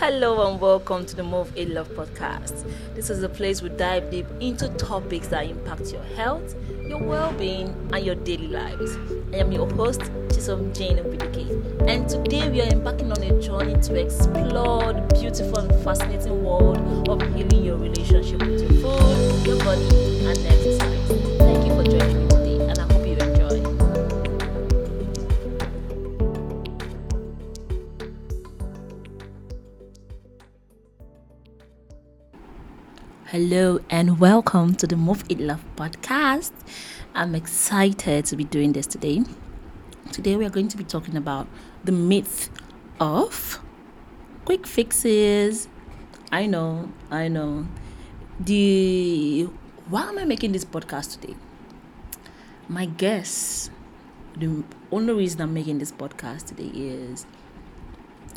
Hello and welcome to the Move Eat Love podcast. This is a place we dive deep into topics that impact your health, your well-being, and your daily lives. I am your host, Chisom Jane Obidike, and today we are embarking on a journey to explore the beautiful and fascinating world of healing your relationship with your food, your body, and exercise. Thank you for joining Hello and welcome to the Move Eat Love podcast. I'm excited to be doing this today. Today we are going to be talking about the myth of quick fixes. I know, I know. The why am I making this podcast today? My guess, the only reason I'm making this podcast today is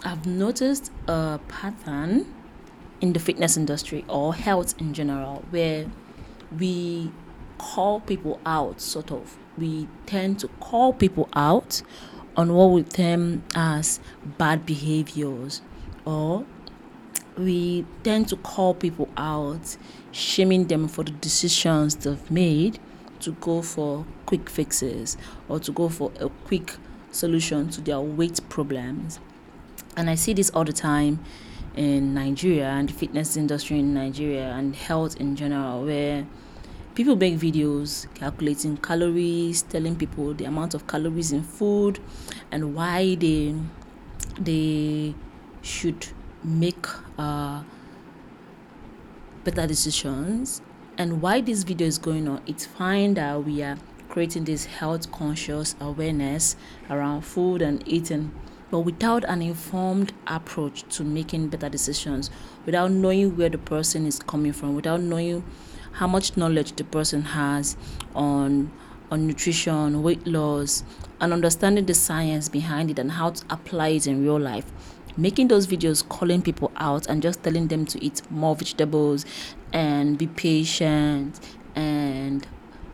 I've noticed a pattern in the fitness industry or health in general where we call people out sort of. We tend to call people out on what we term as bad behaviors or we tend to call people out shaming them for the decisions they've made to go for quick fixes or to go for a quick solution to their weight problems. And i see this all the time in Nigeria and the fitness industry in Nigeria and health in general, where people make videos calculating calories, telling people the amount of calories in food and why they they should make uh, better decisions. And why this video is going on, it's fine that we are creating this health conscious awareness around food and eating but without an informed approach to making better decisions, without knowing where the person is coming from, without knowing how much knowledge the person has on on nutrition, weight loss, and understanding the science behind it and how to apply it in real life. Making those videos calling people out and just telling them to eat more vegetables and be patient and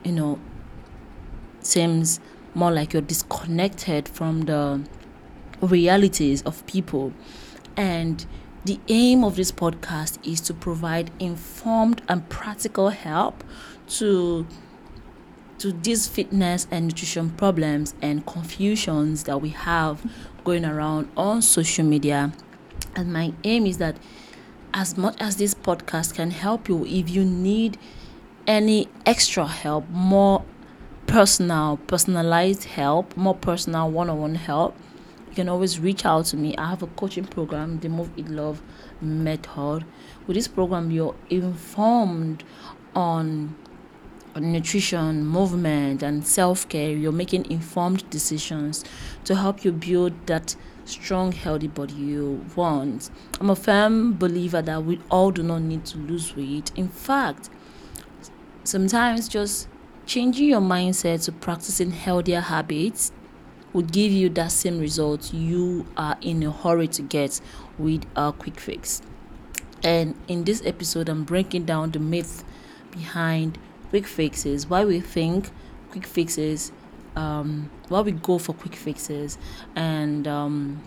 you know seems more like you're disconnected from the realities of people. And the aim of this podcast is to provide informed and practical help to to these fitness and nutrition problems and confusions that we have going around on social media. And my aim is that as much as this podcast can help you, if you need any extra help, more personal, personalized help, more personal one on one help, can always reach out to me. I have a coaching program, the Move Eat Love method. With this program, you're informed on nutrition, movement, and self care. You're making informed decisions to help you build that strong, healthy body you want. I'm a firm believer that we all do not need to lose weight. In fact, sometimes just changing your mindset to practicing healthier habits would give you that same result you are in a hurry to get with a quick fix. And in this episode, I'm breaking down the myth behind quick fixes, why we think quick fixes, um, why we go for quick fixes, and um,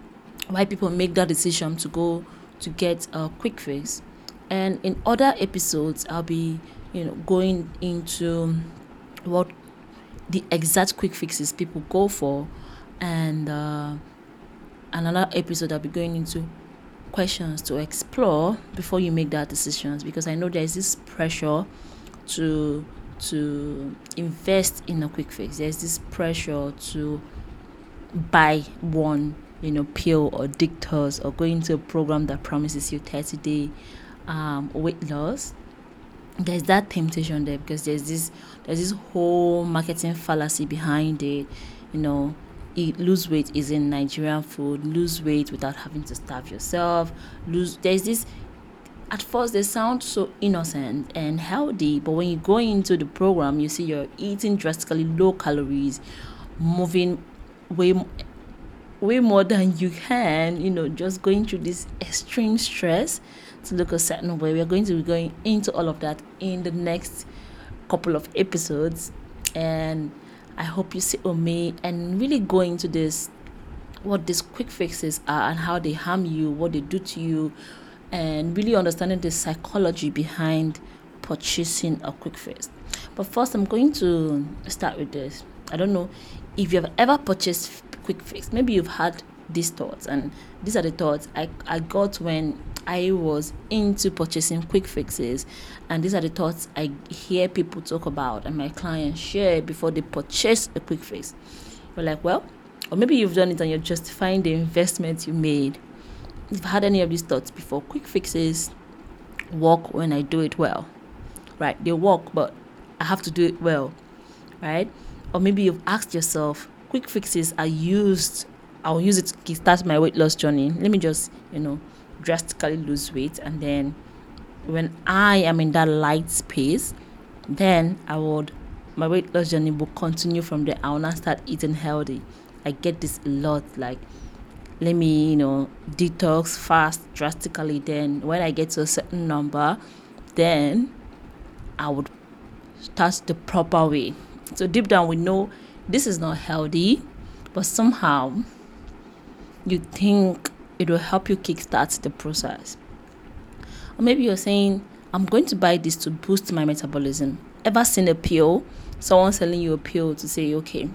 why people make that decision to go to get a quick fix. And in other episodes, I'll be, you know, going into what the exact quick fixes people go for and uh, another episode I'll be going into questions to explore before you make that decisions because I know there's this pressure to to invest in a quick fix. There's this pressure to buy one, you know, pill or dictors or go into a program that promises you 30 day um, weight loss. There's that temptation there because there's this there's this whole marketing fallacy behind it, you know, eat lose weight is in Nigerian food. Lose weight without having to starve yourself. Lose there's this at first they sound so innocent and healthy, but when you go into the program, you see you're eating drastically low calories, moving way way more than you can, you know, just going through this extreme stress to look a certain way. We're going to be going into all of that in the next couple of episodes and I hope you sit with me and really go into this what these quick fixes are and how they harm you, what they do to you, and really understanding the psychology behind purchasing a quick fix. But first, I'm going to start with this. I don't know if you've ever purchased quick fix. Maybe you've had these thoughts, and these are the thoughts I, I got when I was into purchasing quick fixes, and these are the thoughts I hear people talk about and my clients share before they purchase a quick fix. We're like, well, or maybe you've done it and you're justifying the investment you made. If you've had any of these thoughts before, quick fixes work when I do it well, right? They work, but I have to do it well, right? Or maybe you've asked yourself, quick fixes are used, I'll use it to start my weight loss journey. Let me just, you know, drastically lose weight. And then when I am in that light space, then I would, my weight loss journey will continue from there. I will not start eating healthy I get this a lot. Like, let me, you know, detox fast drastically. Then, when I get to a certain number, then I would start the proper way. So, deep down, we know this is not healthy, but somehow you think it will help you kickstart the process. Or maybe you're saying, I'm going to buy this to boost my metabolism. Ever seen a pill? Someone selling you a pill to say, okay,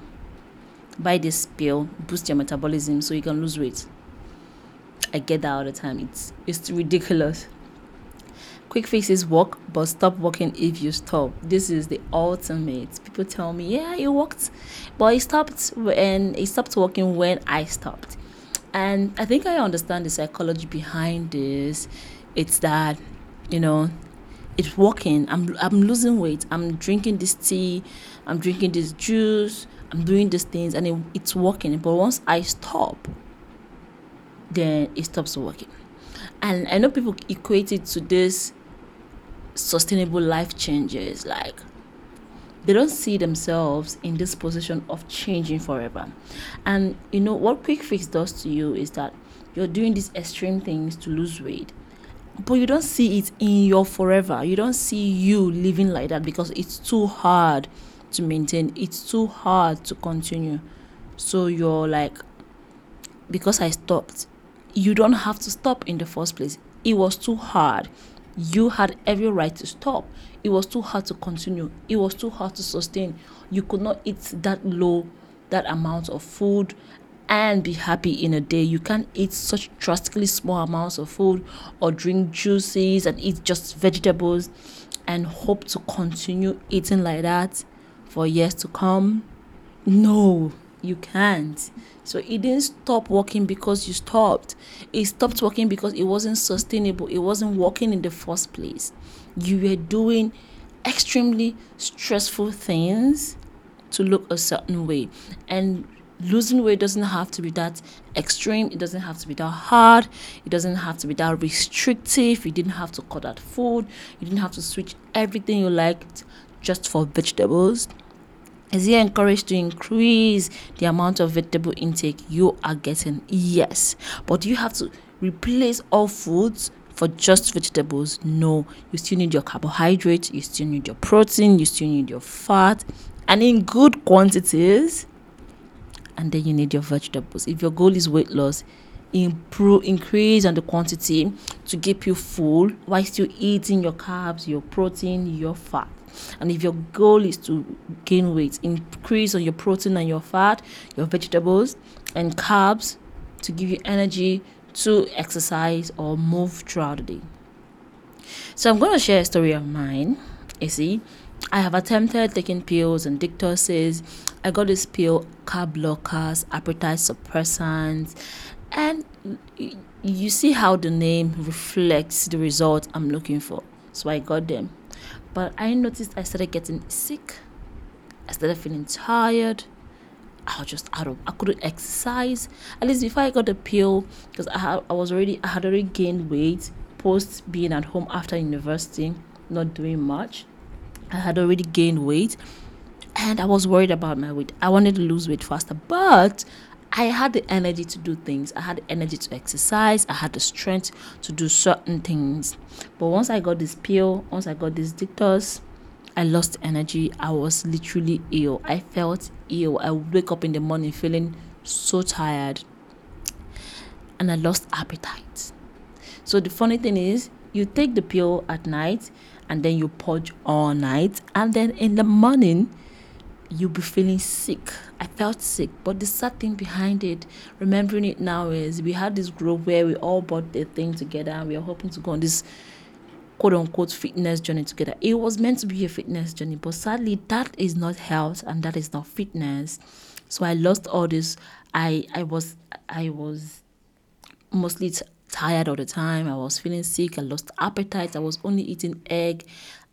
buy this pill, boost your metabolism so you can lose weight. I get that all the time. It's it's ridiculous. Quick fixes work, but stop working if you stop. This is the ultimate. People tell me, yeah, it worked, but it stopped when it stopped working when I stopped. And I think I understand the psychology behind this. It's that, you know, it's working. I'm I'm losing weight. I'm drinking this tea. I'm drinking this juice. I'm doing these things and it, it's working. But once I stop, then it stops working. And I know people equate it to this sustainable life changes. Like they don't see themselves in this position of changing forever. And you know what quick fix does to you is that you're doing these extreme things to lose weight but you don't see it in your forever. You don't see you living like that because it's too hard to maintain. It's too hard to continue. So you're like because i stopped you don't have to stop in the first place. It was too hard you had every right to stop it was too hard to continue it was too hard to sustain you could not eat that low that amount of food and be happy in a day. You can't eat such drastically small amounts of food or drink juices and eat just vegetables and hope to continue eating like that for years to come? No, you can't. So it didn't stop working because you stopped. It stopped working because it wasn't sustainable. It wasn't working in the first place. You were doing extremely stressful things to look a certain way. And losing weight doesn't have to be that extreme. It doesn't have to be that hard. It doesn't have to be that restrictive. You didn't have to cut out food. You didn't have to switch everything you liked just for vegetables? Is he encouraged to increase the amount of vegetable intake you are getting? Yes. But you have to replace all foods for just vegetables? No. You still need your carbohydrates, you still need your protein, you still need your fat, and in good quantities. And then you need your vegetables. If your goal is weight loss, improve increase on the quantity to keep you full while still eating your carbs, your protein, your fat. And if your goal is to gain weight, increase on your protein and your fat, your vegetables and carbs to give you energy to exercise or move throughout the day. So I'm going to share a story of mine. You see, I have attempted taking pills and detoxes. I got this pill, carb blockers, appetite suppressants, and you see how the name reflects the result I'm looking for. So I got them. But I noticed I started getting sick. I started feeling tired. I was just out of I couldn't exercise. At least before I got the pill, because I had I was already I had already gained weight post being at home after university, not doing much. I had already gained weight and I was worried about my weight. I wanted to lose weight faster, but I had the energy to do things. I had the energy to exercise. I had the strength to do certain things. But once I got this pill, once I got this detox, I lost energy. I was literally ill. I felt ill. I would wake up in the morning feeling so tired. and I lost appetite. So the funny thing is, you take the pill at night and then you purge all night, and then in the morning, you'll be feeling sick. I felt sick, but the sad thing behind it, remembering it now, is we had this group where we all bought the thing together and we were hoping to go on this quote unquote fitness journey together. It was meant to be a fitness journey, but sadly, that is not health and that is not fitness. So I lost all this. I I was I was mostly t- tired all the time. I was feeling sick. I lost appetite. I was only eating egg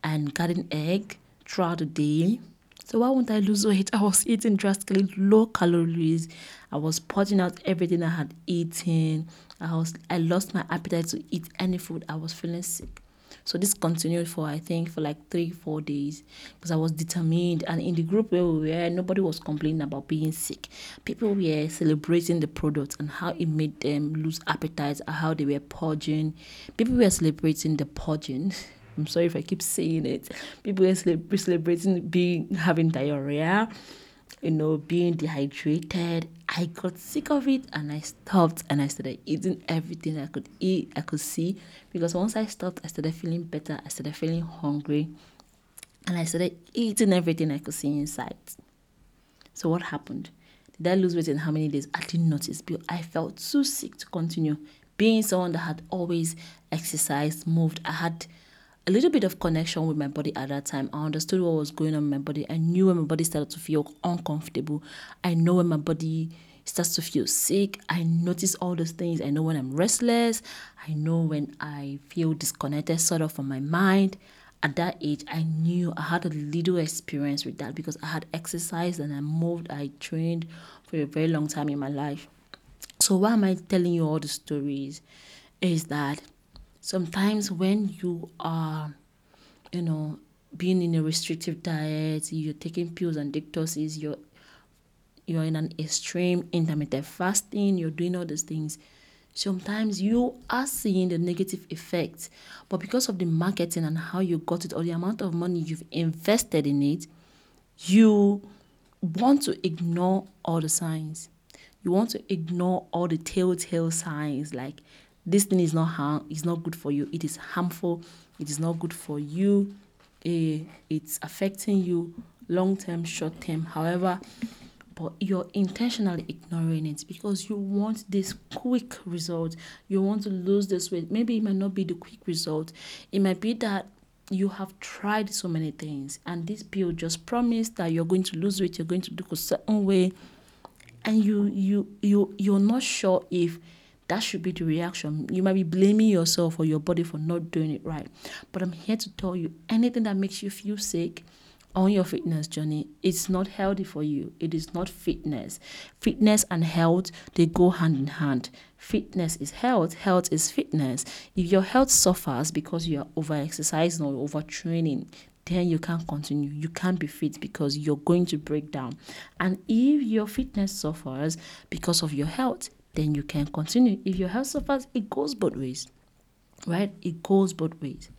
and garden egg throughout the day. So why won't I lose weight? I was eating drastically low calories. I was purging out everything I had eaten. I was I lost my appetite to eat any food. I was feeling sick. So this continued for I think for like three, four days because I was determined. And in the group where we were, nobody was complaining about being sick. People were celebrating the product and how it made them lose appetite, how they were purging. People were celebrating the purging. I'm sorry if I keep saying it. People were celebrating being having diarrhea you know, being dehydrated. I got sick of it and I stopped and I started eating everything I could eat, I could see. Because once I stopped, I started feeling better, I started feeling hungry, and I started eating everything I could see inside. So, what happened? Did I lose weight in how many days? I didn't notice, but I felt too sick to continue. Being someone that had always exercised, moved, I had a little bit of connection with my body at that time. I understood what was going on in my body. I knew when my body started to feel uncomfortable. I know when my body starts to feel sick. I notice all those things. I know when I'm restless. I know when I feel disconnected sort of from my mind. At that age, I knew I had a little experience with that because I had exercised and I moved, I trained for a very long time in my life. So, why am I telling you all the stories? Is that sometimes when you are, you know, being in a restrictive diet, you're taking pills and detoxes, you're you're in an extreme intermittent fasting, you're doing all these things. Sometimes you are seeing the negative effects, but because of the marketing and how you got it or the amount of money you've invested in it, you want to ignore all the signs. You want to ignore all the telltale signs like this thing is not harm is not good for you. It is harmful. It is not good for you. Uh, it's affecting you long term short term. However but you're intentionally ignoring it because you want this quick result. You want to lose this weight. Maybe it might not be the quick result. It might be that you have tried so many things and this pill just promised that you're going to lose weight you're going to do a certain way. And you you you you're not sure if that should be the reaction. You might be blaming yourself or your body for not doing it right. But I'm here to tell you anything that makes you feel sick on your fitness journey, it's not healthy for you. It is not fitness. Fitness and health, they go hand in hand. Fitness is health, health is fitness. If your health suffers because you are over exercising or overtraining, then you can't continue. You can't be fit because you're going to break down. And if your fitness suffers because of your health, then you can continue. If your health suffers, it goes both ways, right? It goes both ways.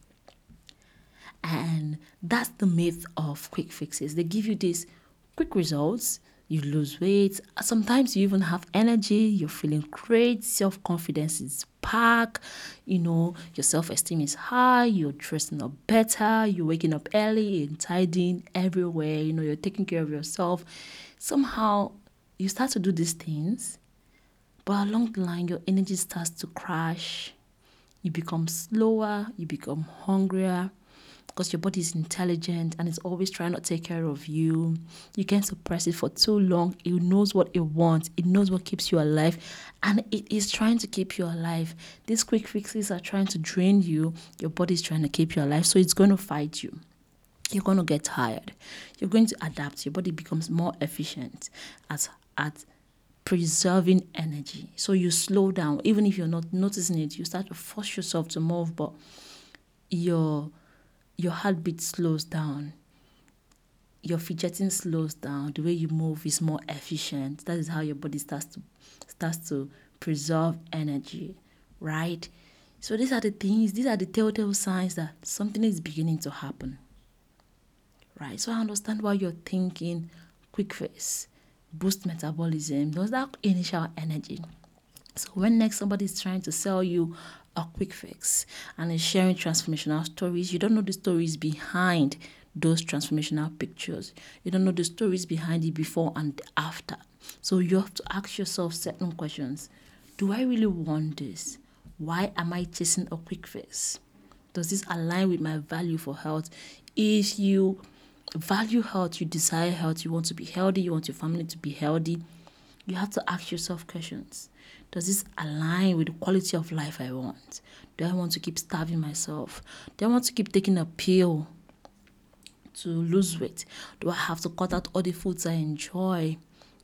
And that's the myth of quick fixes. They give you these quick results. You lose weight. Sometimes you even have energy. You're feeling great. Self confidence is back. You know, your self esteem is high. You're dressing up better. You're waking up early and tidying everywhere. You know, you're taking care of yourself. Somehow you start to do these things but along the line, your energy starts to crash. You become slower, you become hungrier because your body is intelligent and it's always trying to take care of you. You can't suppress it for too long. It knows what it wants, it knows what keeps you alive, and it is trying to keep you alive. These quick fixes are trying to drain you, your body is trying to keep you alive, so it's going to fight you. You're going to get tired. You're going to adapt. Your body becomes more efficient at, at preserving energy. So you slow down, even if you're not noticing it, you start to force yourself to move, but your your heartbeat slows down. Your fidgeting slows down. The way you move is more efficient. That is how your body starts to starts to preserve energy, right? So these are the things, these are the telltale signs that something is beginning to happen. Right? So I understand why you're thinking quick fix boost metabolism, those that initial energy. So when next somebody is trying to sell you a quick fix and is sharing transformational stories, you don't know the stories behind those transformational pictures. You don't know the stories behind it before and after. So you have to ask yourself certain questions. Do I really want this? Why am I chasing a quick fix? Does this align with my value for health? If you value health, you desire health, you want to be healthy, you want your family to be healthy, you have to ask yourself questions. Does this align with the quality of life I want? Do I want to keep starving myself? Do I want to keep taking a pill to lose weight? Do I have to cut out all the foods I enjoy?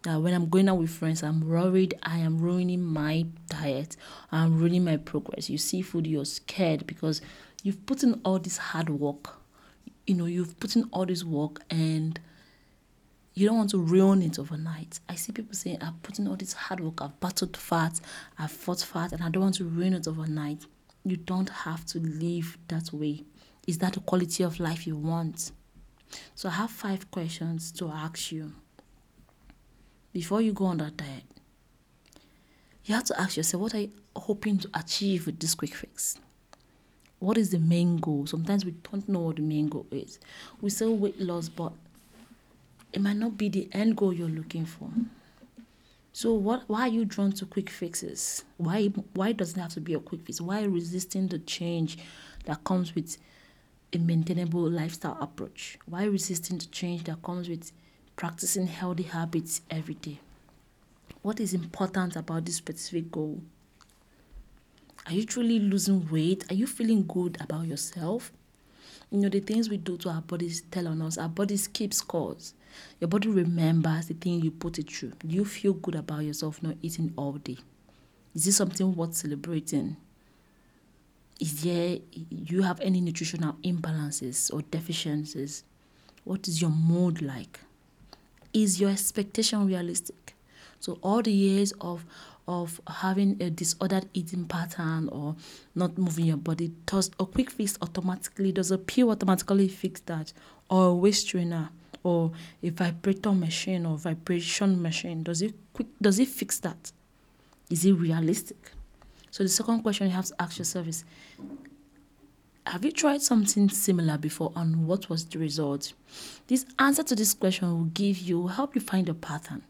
That when I'm going out with friends, I'm worried I am ruining my diet. I'm ruining my progress. You see food, you're scared because you've put in all this hard work. You know, you've put in all this work and you don't want to ruin it overnight. I see people saying, I've put in all this hard work, I've battled fat, I've fought fat, and I don't want to ruin it overnight. You don't have to live that way. Is that the quality of life you want? So I have five questions to ask you before you go on that diet. You have to ask yourself, what are you hoping to achieve with this quick fix? What is the main goal? Sometimes we don't know what the main goal is. We say weight loss, but it might not be the end goal you're looking for. So what why are you drawn to quick fixes? Why why does it have to be a quick fix? Why resisting the change that comes with a maintainable lifestyle approach? Why resisting the change that comes with practicing healthy habits every day? What is important about this specific goal? Are you truly losing weight? Are you feeling good about yourself? You know, the things we do to our bodies tell on us. Our bodies keep scores. Your body remembers the thing you put it through. Do you feel good about yourself not eating all day? Is this something worth celebrating? Is there you have any nutritional imbalances or deficiencies? What is your mood like? Is your expectation realistic? So all the years of of having a disordered eating pattern or not moving your body, does a quick fix automatically, does a pill automatically fix that? Or a waist trainer or a vibrator machine or vibration machine, does it quick does it fix that? Is it realistic? So the second question you have to ask yourself is have you tried something similar before and what was the result? This answer to this question will give you help you find a pattern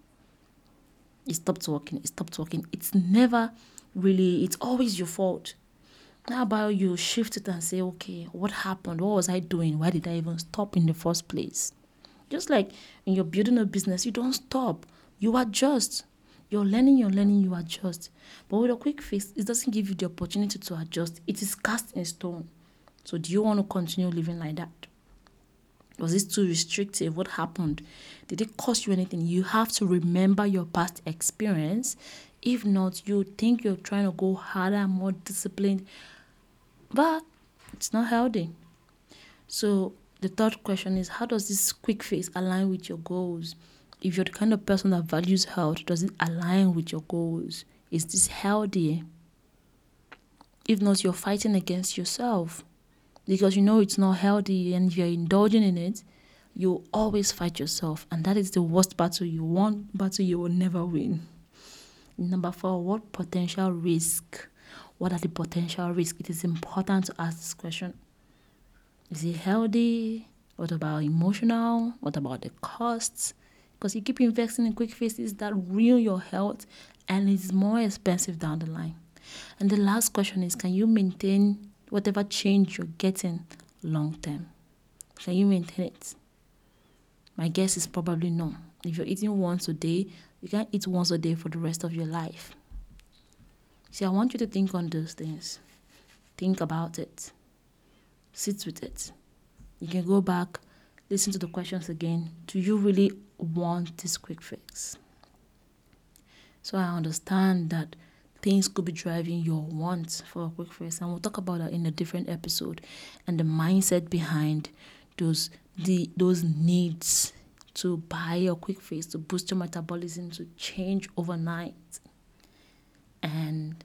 it stopped working, it stopped working. It's never really, it's always your fault. How about you shift it and say, okay, what happened? What was I doing? Why did I even stop in the first place? Just like when you're building a business, you don't stop, you adjust. You're learning, you're learning, you adjust. But with a quick fix, it doesn't give you the opportunity to adjust. It is cast in stone. So, do you want to continue living like that? Was this too restrictive? What happened? Did it cost you anything? You have to remember your past experience. If not, you think you're trying to go harder, more disciplined, but it's not healthy. So, the third question is how does this quick fix align with your goals? If you're the kind of person that values health, does it align with your goals? Is this healthy? If not, you're fighting against yourself because you know it's not healthy and you're indulging in it, you always fight yourself. And that is the worst battle you want, battle you will never win. Number four, what potential risk? What are the potential risks? It is important to ask this question. Is it healthy? What about emotional? What about the costs? Because you keep investing in quick fixes that ruin your health and it's more expensive down the line. And the last question is can you maintain whatever change you're getting long term? Can you maintain it? My guess is probably no. If you're eating once a day, you can't eat once a day for the rest of your life. See, I want you to think on those things. Think about it. Sit with it. You can go back, listen to the questions again. Do you really want this quick fix? So I understand that things could be driving your wants for a quick fix. And we'll talk about that in a different episode. And the mindset behind those the those needs to buy a quick fix to boost your metabolism to change overnight. And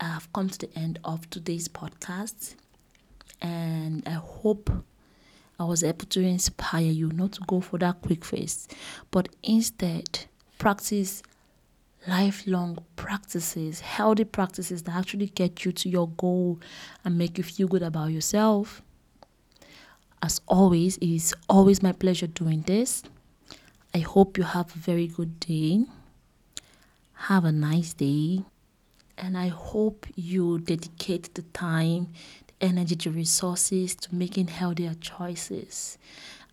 i've come to the end of today's podcast. And i hope i was able to inspire you not to go for that quick fix but instead practice lifelong practices, healthy practices that actually get you to your goal and make you feel good about yourself. As always, it is always my pleasure doing this. I hope you have a very good day. Have a nice day. And I hope you dedicate the time, the energy, the resources to making healthier choices.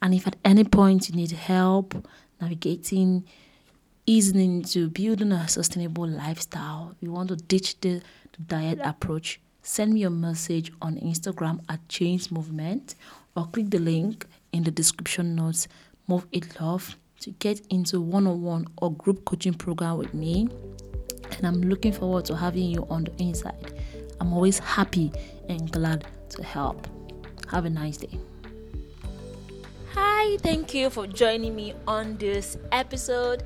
And if at any point you need help navigating, easing into building a sustainable lifestyle, you want to ditch the, the diet approach, send me a message on Instagram at Janesmovement or click the link in the description notes, Move Eat Love, to get into one on one or group coaching program with me. And I'm looking forward to having you on the inside. I'm always happy and glad to help. Have a nice day. Hi, thank you for joining me on this episode.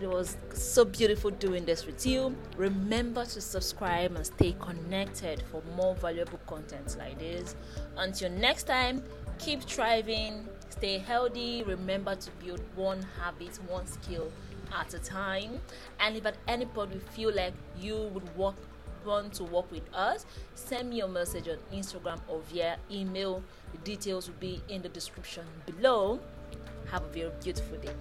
It was so beautiful doing this with you. Remember to subscribe and stay connected for more valuable content like this. Until next time, keep thriving, stay healthy. Remember to build one habit, one skill at a time. And if at any point you feel like you would work want to work with us, send me a message on Instagram or via email. The details will be in the description below. Have a very beautiful day.